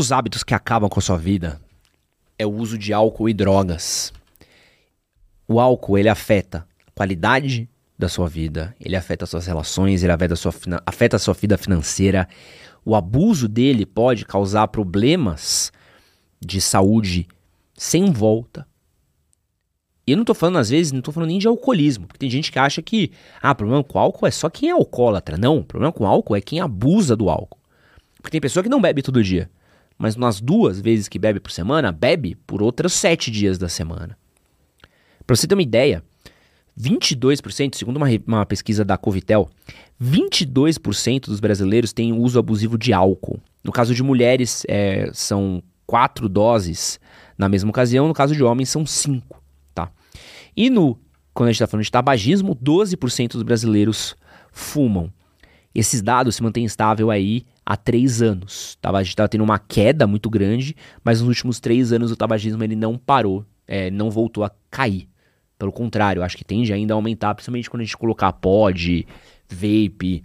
dos hábitos que acabam com a sua vida é o uso de álcool e drogas. O álcool, ele afeta a qualidade da sua vida, ele afeta as suas relações, ele afeta a sua, afeta a sua vida financeira. O abuso dele pode causar problemas de saúde sem volta. E eu não tô falando, às vezes, não tô falando nem de alcoolismo, porque tem gente que acha que, ah, problema com álcool é só quem é alcoólatra. Não, o problema com álcool é quem abusa do álcool. Porque tem pessoa que não bebe todo dia, mas nas duas vezes que bebe por semana, bebe por outros sete dias da semana. Para você ter uma ideia, 22%, segundo uma, uma pesquisa da Covitel, 22% dos brasileiros têm uso abusivo de álcool. No caso de mulheres, é, são quatro doses na mesma ocasião, no caso de homens, são cinco. Tá? E no, quando a gente está falando de tabagismo, 12% dos brasileiros fumam. Esses dados se mantêm estável aí há três anos. Tá? A gente estava tendo uma queda muito grande, mas nos últimos três anos o tabagismo ele não parou, é, não voltou a cair. Pelo contrário, acho que tende ainda a aumentar, principalmente quando a gente colocar pod, vape,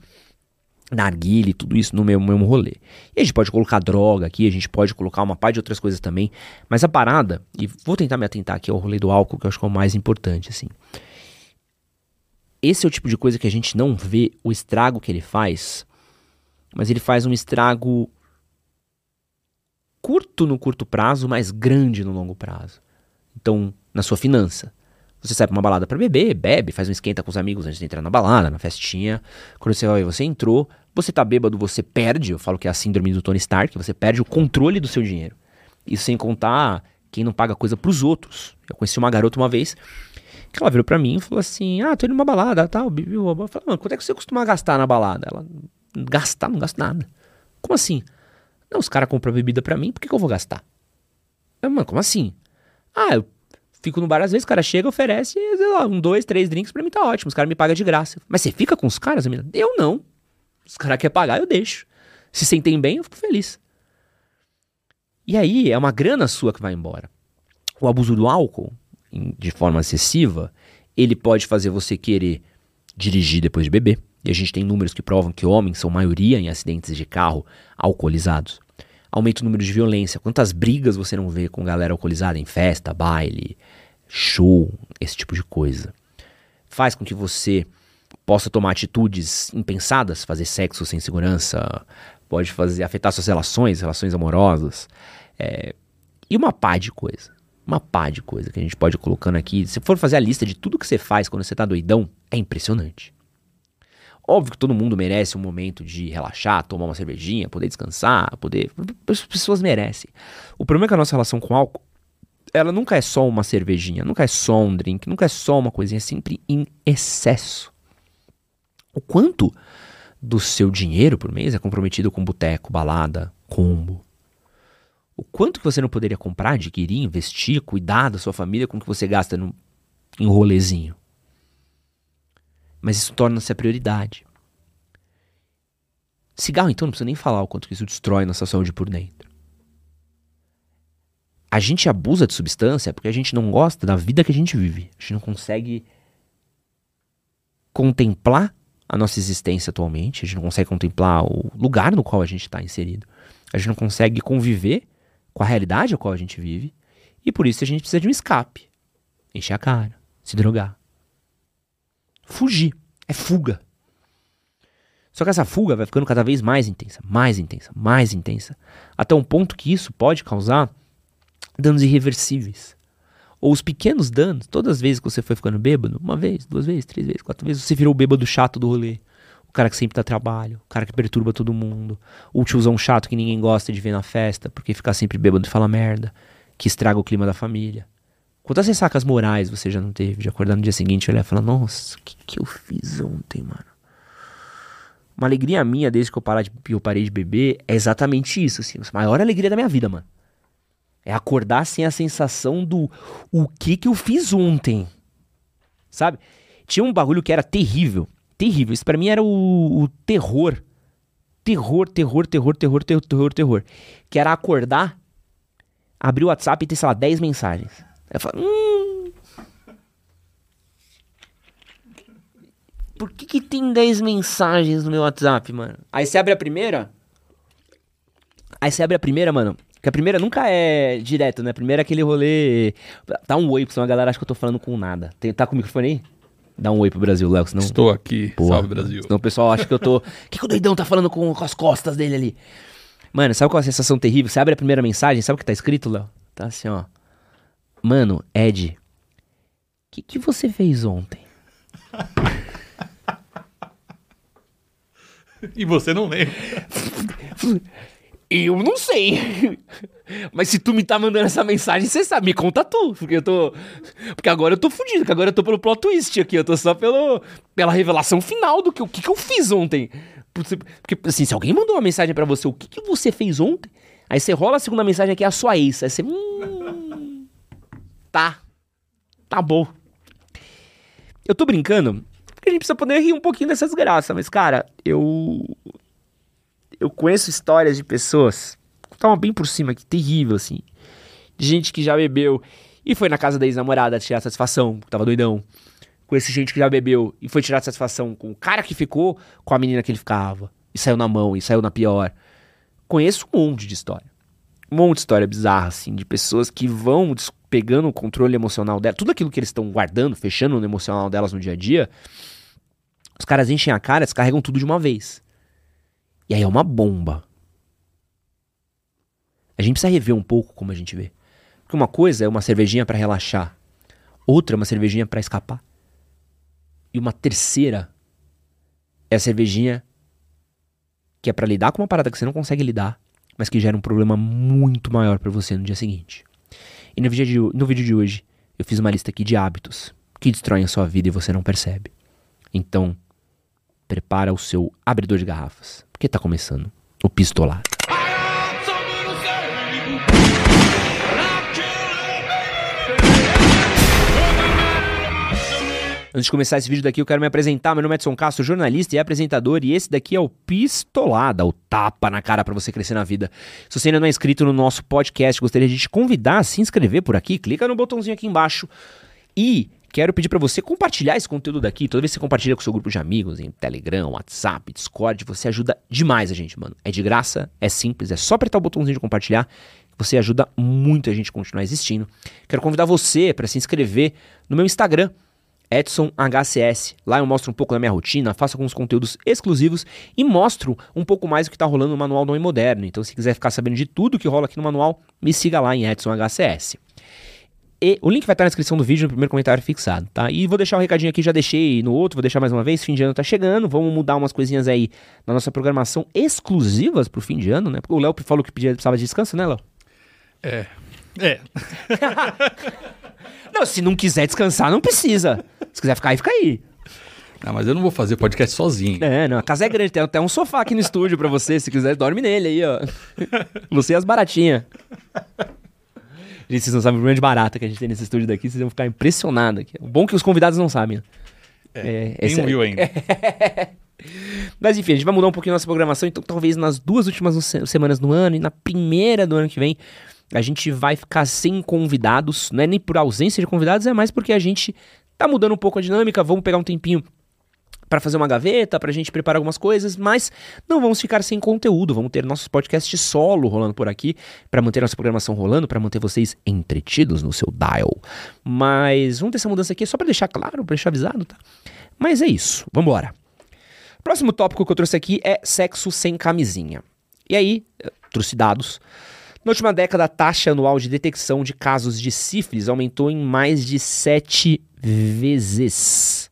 narguile, tudo isso no mesmo, mesmo rolê. E a gente pode colocar droga aqui, a gente pode colocar uma parte de outras coisas também, mas a parada, e vou tentar me atentar aqui ao rolê do álcool, que eu acho que é o mais importante, assim. Esse é o tipo de coisa que a gente não vê o estrago que ele faz, mas ele faz um estrago curto no curto prazo, mas grande no longo prazo. Então, na sua finança, você sai pra uma balada para beber, bebe, faz um esquenta com os amigos antes de entrar na balada, na festinha. Quando você vai, você entrou, você tá bêbado, você perde. Eu falo que é a síndrome do Tony Stark, você perde o controle do seu dinheiro. Isso sem contar quem não paga coisa pros outros. Eu conheci uma garota uma vez que ela virou pra mim e falou assim: Ah, tô indo numa balada, tal. Tá, eu falei, mano, quanto é que você costuma gastar na balada? Ela, gastar? Não gasto nada. Como assim? Não, os caras compram bebida pra mim, por que, que eu vou gastar? Eu, mano, como assim? Ah, eu Fico no bar, às vezes o cara chega, oferece, sei lá, um, dois, três drinks, pra mim tá ótimo. Os caras me pagam de graça. Mas você fica com os caras, menina? Eu não. Os caras querem pagar, eu deixo. Se sentem bem, eu fico feliz. E aí é uma grana sua que vai embora. O abuso do álcool, de forma excessiva, ele pode fazer você querer dirigir depois de beber. E a gente tem números que provam que homens são maioria em acidentes de carro alcoolizados. Aumenta o número de violência. Quantas brigas você não vê com galera alcoolizada em festa, baile, show, esse tipo de coisa. Faz com que você possa tomar atitudes impensadas, fazer sexo sem segurança, pode fazer afetar suas relações, relações amorosas. É, e uma pá de coisa. Uma pá de coisa que a gente pode ir colocando aqui. Se for fazer a lista de tudo que você faz quando você tá doidão, é impressionante. Óbvio que todo mundo merece um momento de relaxar, tomar uma cervejinha, poder descansar, poder. As pessoas merecem. O problema é que a nossa relação com álcool ela nunca é só uma cervejinha, nunca é só um drink, nunca é só uma coisinha, é sempre em excesso. O quanto do seu dinheiro por mês é comprometido com boteco, balada, combo? O quanto que você não poderia comprar, adquirir, investir, cuidar da sua família com o que você gasta no, em rolezinho? Mas isso torna-se a prioridade. Cigarro, então, não precisa nem falar o quanto que isso destrói nossa saúde por dentro. A gente abusa de substância porque a gente não gosta da vida que a gente vive. A gente não consegue contemplar a nossa existência atualmente, a gente não consegue contemplar o lugar no qual a gente está inserido. A gente não consegue conviver com a realidade a qual a gente vive. E por isso a gente precisa de um escape. Encher a cara, se drogar. Fugir. É fuga. Só que essa fuga vai ficando cada vez mais intensa, mais intensa, mais intensa. Até um ponto que isso pode causar danos irreversíveis. Ou os pequenos danos, todas as vezes que você foi ficando bêbado, uma vez, duas vezes, três vezes, quatro vezes, você virou o bêbado chato do rolê. O cara que sempre dá trabalho, o cara que perturba todo mundo, o tiozão chato que ninguém gosta de ver na festa, porque ficar sempre bêbado e fala merda, que estraga o clima da família. Quantas ressacas morais você já não teve de acordar no dia seguinte e olhar e falar, nossa, o que, que eu fiz ontem, mano? Uma alegria minha desde que eu, parar de, eu parei de beber é exatamente isso, assim. A maior alegria da minha vida, mano. É acordar sem a sensação do o que que eu fiz ontem. Sabe? Tinha um bagulho que era terrível. Terrível. Isso para mim era o, o, terror. Terror, terror, terror, terror, terror, terror, terror. Que era acordar, abrir o WhatsApp e ter, sei lá, 10 mensagens. Eu falo, hum. Por que, que tem 10 mensagens no meu WhatsApp, mano? Aí você abre a primeira. Aí você abre a primeira, mano. Que a primeira nunca é direto, né? A primeira é aquele rolê. Dá um oi, porque senão a galera acha que eu tô falando com nada. Tem, tá com o microfone aí? Dá um oi pro Brasil, Léo, senão. Estou aqui. Porra, Salve, Brasil. Senão o pessoal acha que eu tô. O que, que o doidão tá falando com, com as costas dele ali? Mano, sabe qual é a sensação terrível? Você abre a primeira mensagem, sabe o que tá escrito, Léo? Tá assim, ó. Mano, Ed, o que, que você fez ontem? E você não lembra. Eu não sei. Mas se tu me tá mandando essa mensagem, você sabe, me conta tu. Porque eu tô. Porque agora eu tô fudido, porque agora eu tô pelo plot twist aqui. Eu tô só pelo, pela revelação final do que, o que, que eu fiz ontem. Porque, assim, se alguém mandou uma mensagem para você, o que, que você fez ontem? Aí você rola a segunda mensagem aqui, é a sua ex. Aí você. Hum, tá. Tá bom. Eu tô brincando, porque a gente precisa poder rir um pouquinho dessa desgraça. Mas, cara, eu. Eu conheço histórias de pessoas. Tava bem por cima aqui, terrível, assim. De gente que já bebeu e foi na casa da ex-namorada tirar satisfação, tava doidão. Conheço gente que já bebeu e foi tirar satisfação com o cara que ficou com a menina que ele ficava. E saiu na mão, e saiu na pior. Conheço um monte de história. Um monte de história bizarra, assim, de pessoas que vão pegando o controle emocional dela. Tudo aquilo que eles estão guardando, fechando no emocional delas no dia a dia. Os caras enchem a cara, descarregam tudo de uma vez. E aí é uma bomba. A gente precisa rever um pouco como a gente vê. Porque uma coisa é uma cervejinha para relaxar, outra é uma cervejinha para escapar. E uma terceira é a cervejinha que é para lidar com uma parada que você não consegue lidar, mas que gera um problema muito maior para você no dia seguinte. E no vídeo, de, no vídeo de hoje, eu fiz uma lista aqui de hábitos que destroem a sua vida e você não percebe. Então, prepara o seu abridor de garrafas, porque tá começando o pistolado. Antes de começar esse vídeo daqui, eu quero me apresentar. Meu nome é Edson Castro, jornalista e apresentador, e esse daqui é o Pistolada, o tapa na cara para você crescer na vida. Se você ainda não é inscrito no nosso podcast, gostaria de te convidar a se inscrever por aqui. Clica no botãozinho aqui embaixo e quero pedir para você compartilhar esse conteúdo daqui. Toda vez que você compartilha com seu grupo de amigos, em Telegram, WhatsApp, Discord, você ajuda demais a gente, mano. É de graça, é simples, é só apertar o botãozinho de compartilhar. Você ajuda muito a gente a continuar existindo. Quero convidar você para se inscrever no meu Instagram, Edson HCS. Lá eu mostro um pouco da minha rotina, faço alguns conteúdos exclusivos e mostro um pouco mais do que está rolando no Manual Nome Moderno. Então, se quiser ficar sabendo de tudo que rola aqui no manual, me siga lá em Edson HCS. E o link vai estar na descrição do vídeo, no primeiro comentário fixado, tá? E vou deixar um recadinho aqui, já deixei no outro, vou deixar mais uma vez, fim de ano tá chegando, vamos mudar umas coisinhas aí na nossa programação exclusivas pro fim de ano, né? Porque o Léo falou que pedia, precisava de descanso, né, Léo? É. É. não, se não quiser descansar, não precisa. Se quiser ficar aí, fica aí. Não, mas eu não vou fazer podcast sozinho. É, não, a casa é grande, tem até um sofá aqui no estúdio pra você, se quiser, dorme nele aí, ó. Você e as baratinhas. Gente, vocês não sabem o problema de barata que a gente tem nesse estúdio daqui, vocês vão ficar impressionados aqui. O bom é que os convidados não sabem. É, é, nenhum viu ainda. Mas enfim, a gente vai mudar um pouquinho nossa programação, então talvez nas duas últimas semanas do ano e na primeira do ano que vem, a gente vai ficar sem convidados, não é nem por ausência de convidados, é mais porque a gente tá mudando um pouco a dinâmica, vamos pegar um tempinho para fazer uma gaveta, pra gente preparar algumas coisas, mas não vamos ficar sem conteúdo, vamos ter nossos podcasts solo rolando por aqui, para manter nossa programação rolando, para manter vocês entretidos no seu dial. Mas vamos ter essa mudança aqui só para deixar claro, pra deixar avisado, tá? Mas é isso, vamos embora. Próximo tópico que eu trouxe aqui é sexo sem camisinha. E aí, trouxe dados na última década, a taxa anual de detecção de casos de sífilis aumentou em mais de sete vezes.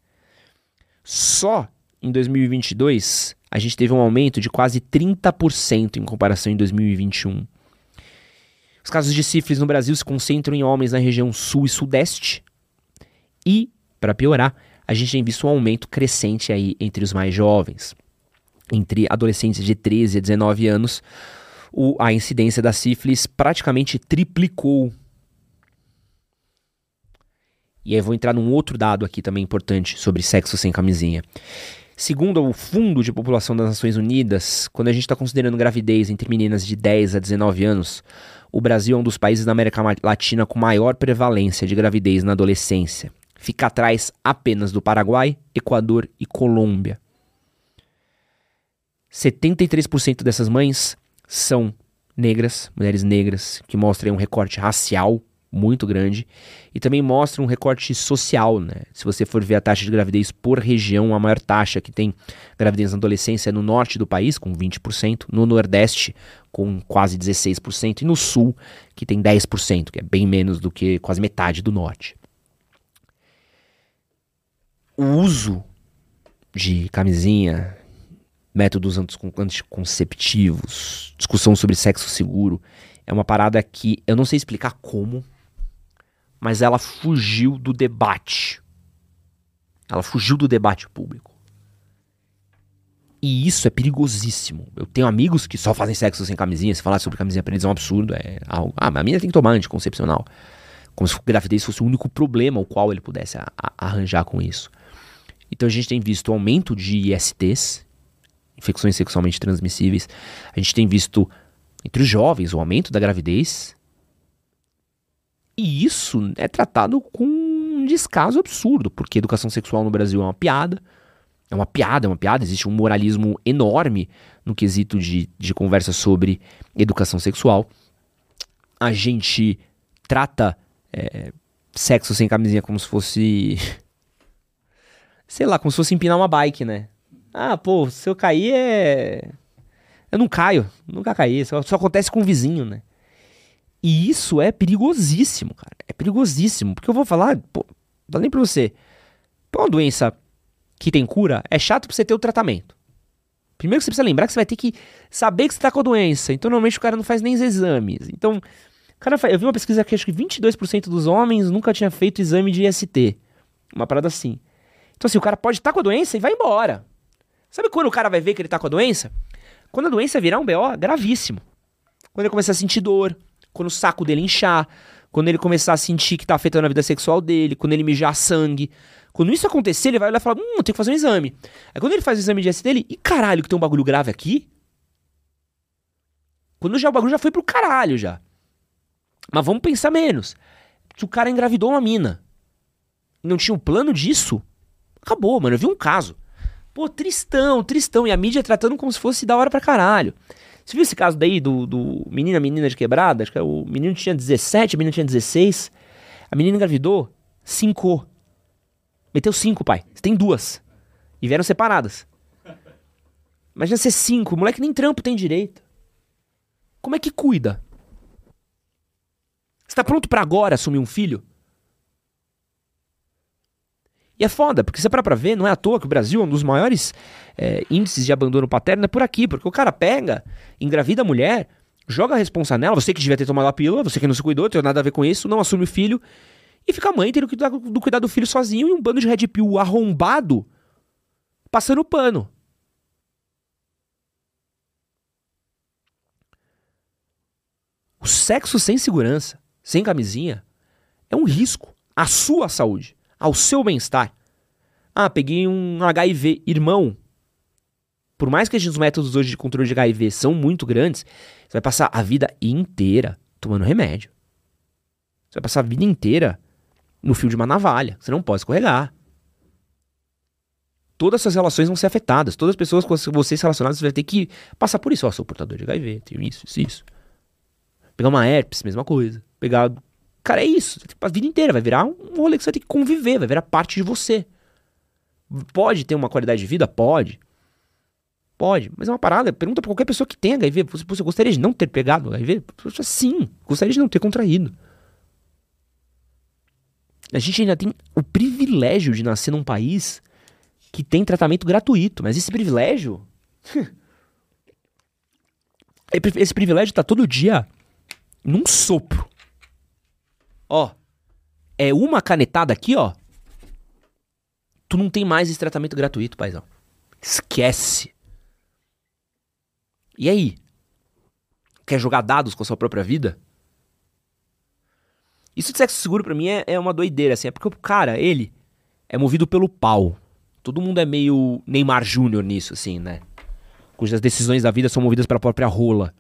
Só em 2022, a gente teve um aumento de quase 30% em comparação em 2021. Os casos de sífilis no Brasil se concentram em homens na região sul e sudeste. E, para piorar, a gente tem visto um aumento crescente aí entre os mais jovens. Entre adolescentes de 13 a 19 anos, o, a incidência da sífilis praticamente triplicou. E aí vou entrar num outro dado aqui também importante sobre sexo sem camisinha. Segundo o Fundo de População das Nações Unidas, quando a gente está considerando gravidez entre meninas de 10 a 19 anos, o Brasil é um dos países da América Latina com maior prevalência de gravidez na adolescência. Fica atrás apenas do Paraguai, Equador e Colômbia. 73% dessas mães são negras, mulheres negras, que mostram um recorte racial muito grande e também mostra um recorte social, né? Se você for ver a taxa de gravidez por região, a maior taxa que tem gravidez na adolescência é no norte do país, com 20%, no nordeste, com quase 16%, e no sul, que tem 10%, que é bem menos do que quase metade do norte. O uso de camisinha, métodos anticonceptivos, discussão sobre sexo seguro, é uma parada que eu não sei explicar como, mas ela fugiu do debate. Ela fugiu do debate público. E isso é perigosíssimo. Eu tenho amigos que só fazem sexo sem camisinha. Se falar sobre camisinha pra eles é um absurdo. É algo. Ah, mas a menina tem que tomar anticoncepcional. Como se gravidez fosse o único problema o qual ele pudesse arranjar com isso. Então a gente tem visto aumento de ISTs, infecções sexualmente transmissíveis. A gente tem visto entre os jovens o aumento da gravidez e isso é tratado com um descaso absurdo, porque educação sexual no Brasil é uma piada. É uma piada, é uma piada. Existe um moralismo enorme no quesito de, de conversa sobre educação sexual. A gente trata é, sexo sem camisinha como se fosse. Sei lá, como se fosse empinar uma bike, né? Ah, pô, se eu cair é. Eu não caio, nunca caí. Só, só acontece com o vizinho, né? E isso é perigosíssimo, cara. É perigosíssimo. Porque eu vou falar, pô, dá nem pra você. Pô, uma doença que tem cura, é chato pra você ter o tratamento. Primeiro que você precisa lembrar que você vai ter que saber que você tá com a doença. Então, normalmente o cara não faz nem os exames. Então, cara eu vi uma pesquisa que acho que 22% dos homens nunca tinha feito exame de IST. Uma parada assim. Então, assim, o cara pode estar tá com a doença e vai embora. Sabe quando o cara vai ver que ele tá com a doença? Quando a doença virar um BO gravíssimo. Quando ele começar a sentir dor, quando o saco dele inchar, quando ele começar a sentir que tá afetando a vida sexual dele, quando ele mijar sangue. Quando isso acontecer, ele vai olhar e falar: Hum, tem que fazer um exame. Aí quando ele faz o exame de S dele, e caralho, que tem um bagulho grave aqui? Quando já o bagulho já foi pro caralho já. Mas vamos pensar menos. Se o cara engravidou uma mina e não tinha um plano disso, acabou, mano. Eu vi um caso. Pô, tristão, tristão. E a mídia tratando como se fosse da hora pra caralho. Você viu esse caso daí do, do a menina de quebrada? Acho que é o menino tinha 17, a menina tinha 16. A menina engravidou, cinco. Meteu cinco, pai. Você tem duas. E vieram separadas. Imagina ser cinco. O moleque nem trampo tem direito. Como é que cuida? Você tá pronto para agora assumir um filho? E é foda, porque você para pra ver, não é à toa que o Brasil é um dos maiores é, índices de abandono paterno é por aqui, porque o cara pega, engravida a mulher, joga a responsa nela, você que devia ter tomado a pílula, você que não se cuidou, tem nada a ver com isso, não assume o filho, e fica a mãe tendo que do, cuidar do filho sozinho e um bando de red pill arrombado passando pano. O sexo sem segurança, sem camisinha, é um risco à sua saúde ao seu bem-estar. Ah, peguei um HIV. Irmão, por mais que os métodos hoje de controle de HIV são muito grandes, você vai passar a vida inteira tomando remédio. Você vai passar a vida inteira no fio de uma navalha. Você não pode escorregar. Todas as suas relações vão ser afetadas. Todas as pessoas com você se relacionadas, vai ter que passar por isso. Ó, sou portador de HIV, tenho isso, isso, isso. Pegar uma herpes, mesma coisa. Pegar Cara, é isso. A vida inteira vai virar um rolê que você vai ter que conviver, vai virar parte de você. Pode ter uma qualidade de vida? Pode. Pode, mas é uma parada. Pergunta pra qualquer pessoa que tem HIV. Você, você gostaria de não ter pegado HIV? Sim, gostaria de não ter contraído. A gente ainda tem o privilégio de nascer num país que tem tratamento gratuito, mas esse privilégio. esse privilégio tá todo dia num sopro. Ó, é uma canetada aqui, ó. Tu não tem mais esse tratamento gratuito, paizão. Esquece. E aí? Quer jogar dados com a sua própria vida? Isso de sexo seguro pra mim é, é uma doideira, assim. É porque o cara, ele é movido pelo pau. Todo mundo é meio Neymar Júnior nisso, assim, né? Cujas decisões da vida são movidas pela própria rola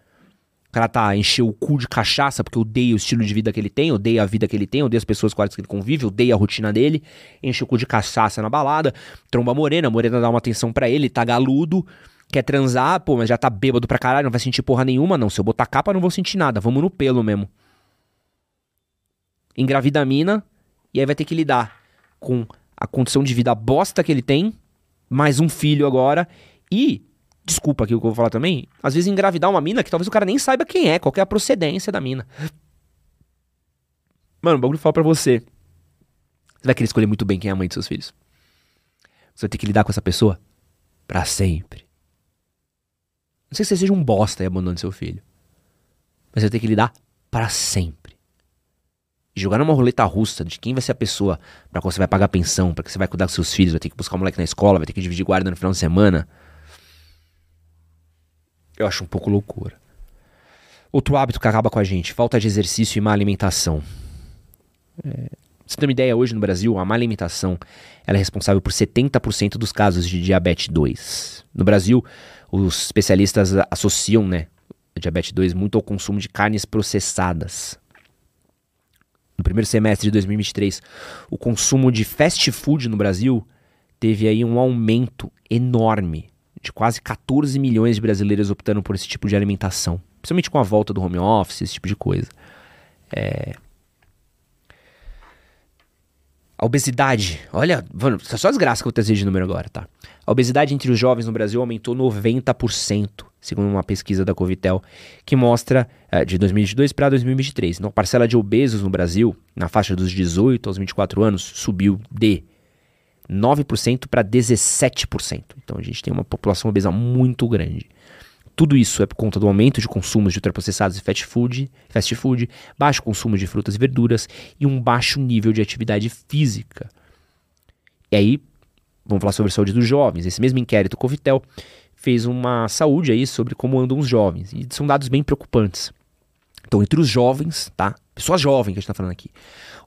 cara tá encheu o cu de cachaça porque odeia o estilo de vida que ele tem, odeia a vida que ele tem, odeia as pessoas com as que ele convive, odeia a rotina dele, enche o cu de cachaça na balada, tromba morena, a morena dá uma atenção para ele, tá galudo, Quer transar, pô, mas já tá bêbado pra caralho, não vai sentir porra nenhuma, não. Se eu botar capa, não vou sentir nada. Vamos no pelo mesmo. Engravida a mina, e aí vai ter que lidar com a condição de vida bosta que ele tem, mais um filho agora, e, desculpa aqui o que eu vou falar também, às vezes engravidar uma mina que talvez o cara nem saiba quem é, qual é a procedência da mina. Mano, o bagulho fala pra você. Você vai querer escolher muito bem quem é a mãe de seus filhos. Você vai ter que lidar com essa pessoa para sempre. Não sei se você seja um bosta e abandone seu filho. Mas você vai ter que lidar para sempre. E jogar numa roleta russa de quem vai ser a pessoa para qual você vai pagar pensão, para que você vai cuidar dos seus filhos, vai ter que buscar o um moleque na escola, vai ter que dividir guarda no final de semana. Eu acho um pouco loucura. Outro hábito que acaba com a gente: falta de exercício e má alimentação. É, você tem uma ideia, hoje no Brasil, a má alimentação é responsável por 70% dos casos de diabetes 2. No Brasil, os especialistas associam né, diabetes 2 muito ao consumo de carnes processadas. No primeiro semestre de 2023, o consumo de fast food no Brasil teve aí um aumento enorme de quase 14 milhões de brasileiros optando por esse tipo de alimentação, principalmente com a volta do home office, esse tipo de coisa. É, a obesidade, olha, mano, só desgraça que eu trazer de número agora, tá? A obesidade entre os jovens no Brasil aumentou 90%, segundo uma pesquisa da Covitel, que mostra é, de 2022 para 2023. Então, a parcela de obesos no Brasil, na faixa dos 18 aos 24 anos, subiu de 9% para 17%. Então, a gente tem uma população obesa muito grande. Tudo isso é por conta do aumento de consumos de ultraprocessados e fast food, fast food, baixo consumo de frutas e verduras e um baixo nível de atividade física. E aí, vamos falar sobre a saúde dos jovens. Esse mesmo inquérito Covitel fez uma saúde aí sobre como andam os jovens. E são dados bem preocupantes. Então, entre os jovens, tá? Pessoas jovens que a gente está falando aqui.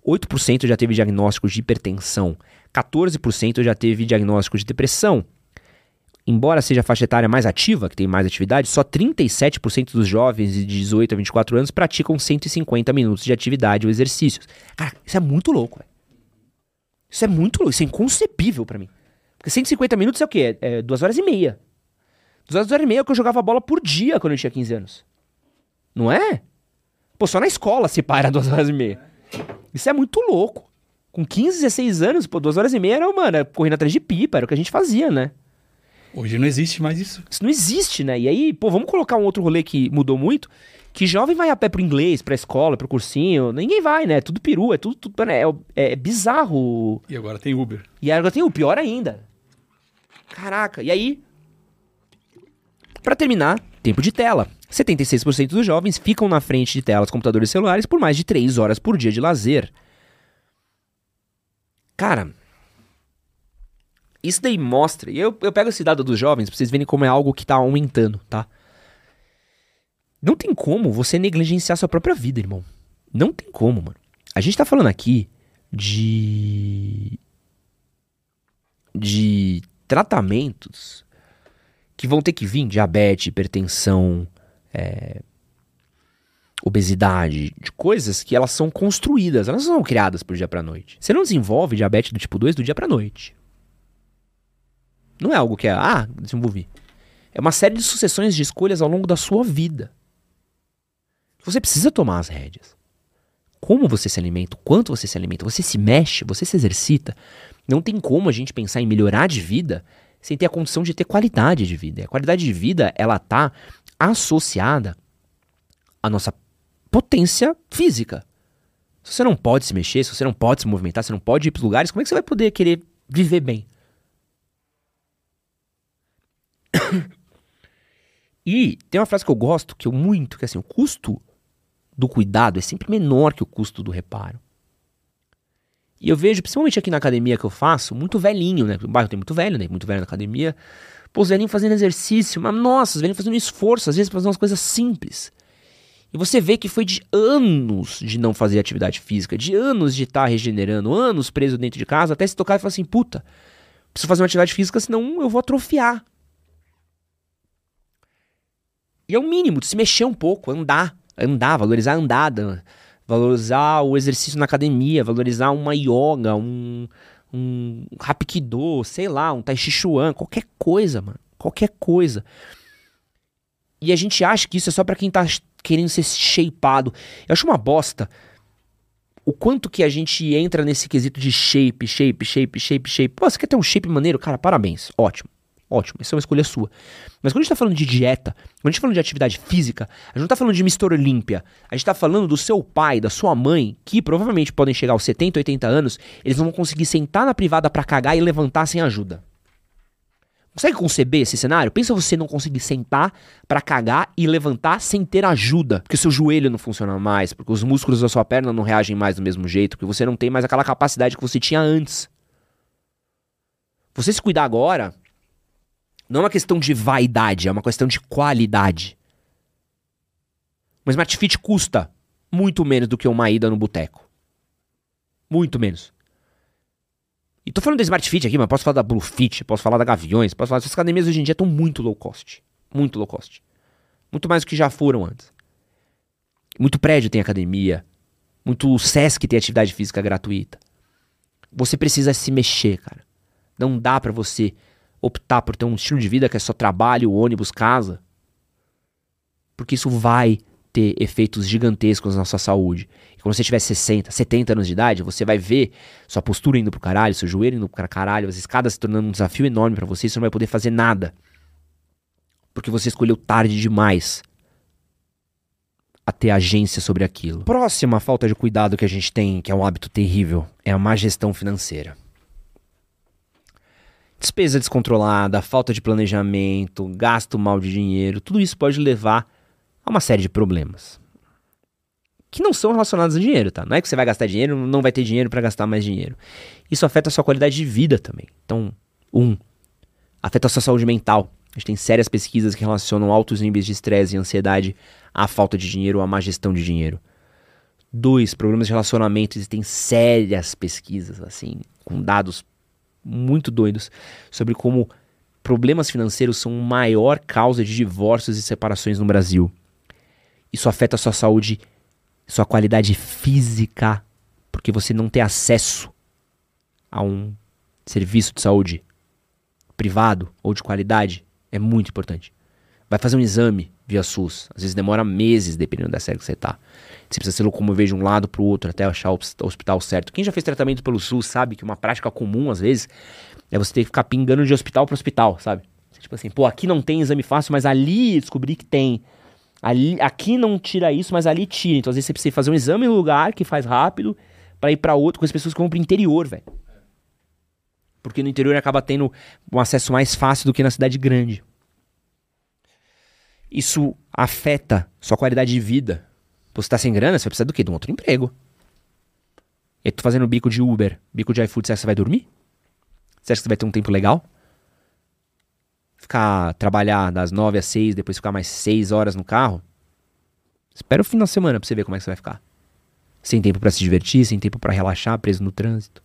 8% já teve diagnóstico de hipertensão, 14% já teve diagnóstico de depressão, Embora seja a faixa etária mais ativa, que tem mais atividade, só 37% dos jovens de 18 a 24 anos praticam 150 minutos de atividade ou exercícios. Cara, isso é muito louco, velho. Isso é muito louco, isso é inconcebível para mim. Porque 150 minutos é o quê? É duas horas e meia. Duas horas e meia é o que eu jogava bola por dia quando eu tinha 15 anos. Não é? Pô, só na escola se para duas horas e meia. Isso é muito louco. Com 15, 16 anos, pô, duas horas e meia era, mano, correndo atrás de pipa, era o que a gente fazia, né? Hoje não existe mais isso. Isso não existe, né? E aí, pô, vamos colocar um outro rolê que mudou muito. Que jovem vai a pé pro inglês, pra escola, pro cursinho. Ninguém vai, né? Tudo peru, é tudo. tudo é, é, é bizarro. E agora tem Uber. E agora tem o pior ainda. Caraca, e aí. Para terminar, tempo de tela. 76% dos jovens ficam na frente de telas, computadores celulares por mais de 3 horas por dia de lazer. Cara, isso daí mostra, e eu, eu pego esse dado dos jovens pra vocês verem como é algo que tá aumentando, tá? Não tem como você negligenciar sua própria vida, irmão. Não tem como, mano. A gente tá falando aqui de. de tratamentos que vão ter que vir diabetes, hipertensão, é, obesidade, de coisas que elas são construídas, elas não são criadas pro dia pra noite. Você não desenvolve diabetes do tipo 2 do dia pra noite. Não é algo que é, ah, desenvolvi. É uma série de sucessões de escolhas ao longo da sua vida. Você precisa tomar as rédeas. Como você se alimenta, quanto você se alimenta, você se mexe, você se exercita. Não tem como a gente pensar em melhorar de vida sem ter a condição de ter qualidade de vida. A qualidade de vida, ela tá associada à nossa potência física. Se você não pode se mexer, se você não pode se movimentar, se não pode ir para lugares, como é que você vai poder querer viver bem? e tem uma frase que eu gosto, que eu muito, que é assim, o custo do cuidado é sempre menor que o custo do reparo. E eu vejo, principalmente aqui na academia que eu faço, muito velhinho, né? No bairro tem muito velho, né? Muito velho na academia. Pô, os velhinhos fazendo exercício, mas nossa, os velhinhos fazendo esforço, às vezes fazendo umas coisas simples. E você vê que foi de anos de não fazer atividade física, de anos de estar tá regenerando, anos preso dentro de casa, até se tocar e falar assim, puta, preciso fazer uma atividade física, senão eu vou atrofiar. E é o mínimo, de se mexer um pouco, andar, andar, valorizar a andada, valorizar o exercício na academia, valorizar uma yoga, um, um Hapkido, sei lá, um Tai Chi Chuan, qualquer coisa, mano. Qualquer coisa. E a gente acha que isso é só pra quem tá querendo ser shapeado. Eu acho uma bosta o quanto que a gente entra nesse quesito de shape, shape, shape, shape, shape. Pô, você quer ter um shape maneiro? Cara, parabéns. Ótimo. Ótimo, essa é uma escolha sua. Mas quando a gente tá falando de dieta, quando a gente tá falando de atividade física, a gente não tá falando de Mr. Olímpia. A gente tá falando do seu pai, da sua mãe, que provavelmente podem chegar aos 70, 80 anos, eles não vão conseguir sentar na privada para cagar e levantar sem ajuda. Consegue conceber esse cenário? Pensa você não conseguir sentar para cagar e levantar sem ter ajuda, porque o seu joelho não funciona mais, porque os músculos da sua perna não reagem mais do mesmo jeito, porque você não tem mais aquela capacidade que você tinha antes. Você se cuidar agora não é uma questão de vaidade, é uma questão de qualidade. Uma Smart Fit custa muito menos do que uma ida no boteco. Muito menos. E tô falando da Smart Fit aqui, mas posso falar da Blue Fit, posso falar da Gaviões, posso falar. Essas academias hoje em dia estão muito low cost. Muito low cost. Muito mais do que já foram antes. Muito prédio tem academia. Muito SESC tem atividade física gratuita. Você precisa se mexer, cara. Não dá para você optar por ter um estilo de vida que é só trabalho, ônibus, casa. Porque isso vai ter efeitos gigantescos na sua saúde. E quando você tiver 60, 70 anos de idade, você vai ver sua postura indo pro caralho, seu joelho indo pro caralho, as escadas se tornando um desafio enorme para você, você não vai poder fazer nada. Porque você escolheu tarde demais a ter agência sobre aquilo. Próxima falta de cuidado que a gente tem, que é um hábito terrível, é a má gestão financeira. Despesa descontrolada, falta de planejamento, gasto mal de dinheiro, tudo isso pode levar a uma série de problemas. Que não são relacionados a dinheiro, tá? Não é que você vai gastar dinheiro, não vai ter dinheiro para gastar mais dinheiro. Isso afeta a sua qualidade de vida também. Então, um, afeta a sua saúde mental. A gente tem sérias pesquisas que relacionam altos níveis de estresse e ansiedade à falta de dinheiro ou à má gestão de dinheiro. Dois, problemas de relacionamento. Existem sérias pesquisas, assim, com dados muito doidos sobre como problemas financeiros são a maior causa de divórcios e separações no Brasil. Isso afeta a sua saúde, sua qualidade física, porque você não tem acesso a um serviço de saúde privado ou de qualidade é muito importante. Vai fazer um exame via SUS, às vezes demora meses dependendo da série que você está. Você precisa se locomover de um lado para o outro até achar o hospital certo. Quem já fez tratamento pelo SUS sabe que uma prática comum às vezes é você ter que ficar pingando de hospital para hospital, sabe? Tipo assim, pô, aqui não tem exame fácil, mas ali descobri que tem. Ali, aqui não tira isso, mas ali tira. Então, às vezes você precisa fazer um exame no lugar que faz rápido para ir para outro com as pessoas que vão pro interior, velho. Porque no interior acaba tendo um acesso mais fácil do que na cidade grande. Isso afeta sua qualidade de vida. Você tá sem grana, você vai precisar do quê? De um outro emprego. E tu fazendo bico de Uber, bico de iFood, você acha que você vai dormir? Você acha que você vai ter um tempo legal? Ficar, trabalhar das 9 às 6, depois ficar mais 6 horas no carro? Espera o fim da semana pra você ver como é que você vai ficar. Sem tempo para se divertir, sem tempo para relaxar, preso no trânsito.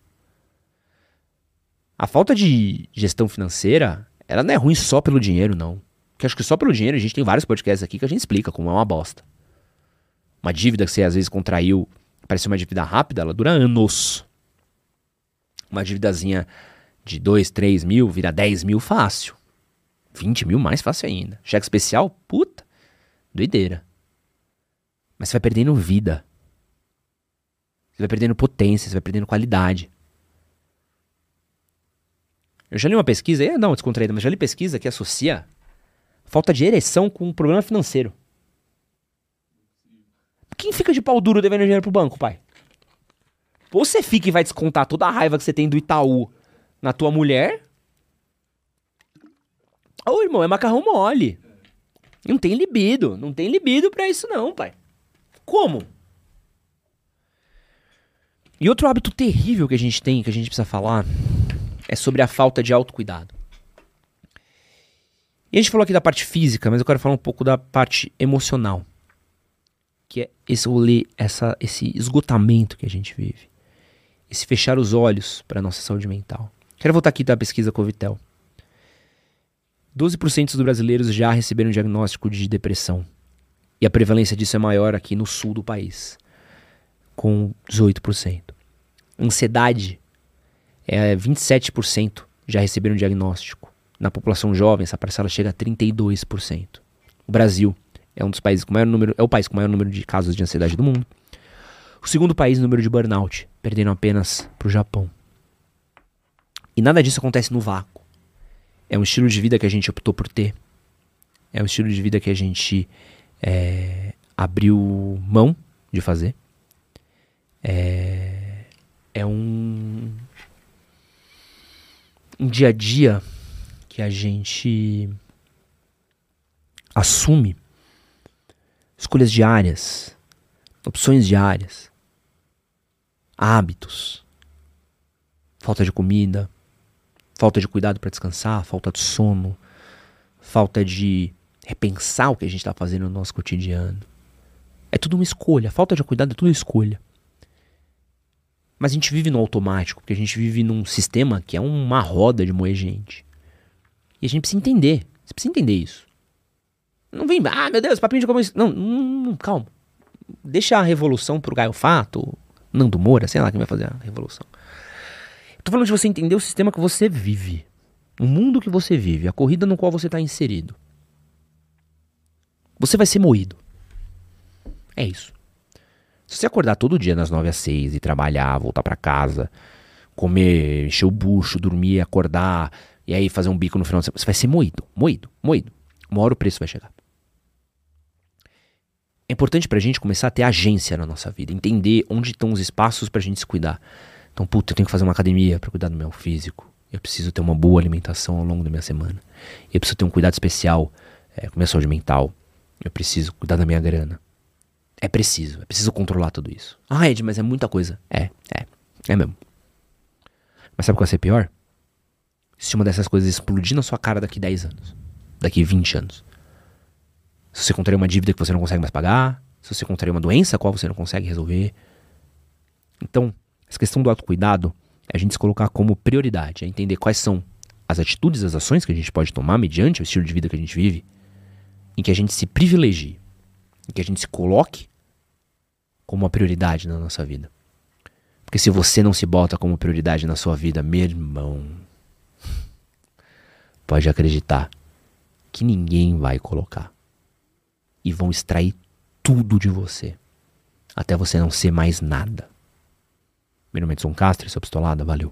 A falta de gestão financeira, ela não é ruim só pelo dinheiro, não. Porque acho que só pelo dinheiro a gente tem vários podcasts aqui que a gente explica como é uma bosta. Uma dívida que você às vezes contraiu, parece uma dívida rápida, ela dura anos. Uma dívidazinha de 2, 3 mil vira 10 mil fácil. 20 mil mais fácil ainda. Cheque especial, puta, doideira. Mas você vai perdendo vida. Você vai perdendo potência, você vai perdendo qualidade. Eu já li uma pesquisa, é, não, descontraída, mas já li pesquisa que associa falta de ereção com um problema financeiro. Quem fica de pau duro devendo dinheiro pro banco, pai? Ou você fica e vai descontar toda a raiva que você tem do Itaú na tua mulher. Ô, irmão, é macarrão mole. Não tem libido. Não tem libido pra isso, não, pai. Como? E outro hábito terrível que a gente tem, que a gente precisa falar, é sobre a falta de autocuidado. E a gente falou aqui da parte física, mas eu quero falar um pouco da parte emocional. Que é esse rolê, essa, esse esgotamento que a gente vive. Esse fechar os olhos para nossa saúde mental. Quero voltar aqui da pesquisa Covitel. 12% dos brasileiros já receberam diagnóstico de depressão. E a prevalência disso é maior aqui no sul do país, com 18%. Ansiedade é 27% já receberam diagnóstico Na população jovem, essa parcela chega a 32%. O Brasil é um dos países com maior número, é o país com maior número de casos de ansiedade do mundo. O segundo país número de burnout, perdendo apenas para o Japão. E nada disso acontece no vácuo. É um estilo de vida que a gente optou por ter. É um estilo de vida que a gente é, abriu mão de fazer. É, é um, um dia a dia que a gente assume escolhas diárias, opções diárias, hábitos, falta de comida, falta de cuidado para descansar, falta de sono, falta de repensar o que a gente está fazendo no nosso cotidiano. É tudo uma escolha. Falta de cuidado é tudo escolha. Mas a gente vive no automático, porque a gente vive num sistema que é uma roda de moer gente. E a gente precisa entender. Você precisa entender isso. Não vem, ah, meu Deus, papinho de comunista. Não, não, não, calma. Deixa a revolução pro Gaio Fato, Nando Moura, sei lá quem vai fazer a revolução. Tô falando de você entender o sistema que você vive. O mundo que você vive, a corrida no qual você está inserido. Você vai ser moído. É isso. Se você acordar todo dia das 9 às 6 e trabalhar, voltar para casa, comer, encher o bucho, dormir, acordar, e aí fazer um bico no final de semana, você vai ser moído, moído, moído. Uma hora o preço vai chegar. É importante pra gente começar a ter agência na nossa vida, entender onde estão os espaços pra gente se cuidar. Então, puta, eu tenho que fazer uma academia para cuidar do meu físico. Eu preciso ter uma boa alimentação ao longo da minha semana. Eu preciso ter um cuidado especial é, com minha saúde mental. Eu preciso cuidar da minha grana. É preciso, é preciso controlar tudo isso. Ah, Ed, mas é muita coisa. É, é, é mesmo. Mas sabe o que vai ser pior? Se uma dessas coisas explodir na sua cara daqui 10 anos, daqui 20 anos. Se você contrair uma dívida que você não consegue mais pagar, se você contrair uma doença a qual você não consegue resolver. Então, essa questão do autocuidado é a gente se colocar como prioridade, é entender quais são as atitudes, as ações que a gente pode tomar mediante o estilo de vida que a gente vive, em que a gente se privilegie, em que a gente se coloque como uma prioridade na nossa vida. Porque se você não se bota como prioridade na sua vida, meu irmão, pode acreditar que ninguém vai colocar. E vão extrair tudo de você. Até você não ser mais nada. Meu nome é Edson Castro, sou pistolada, valeu.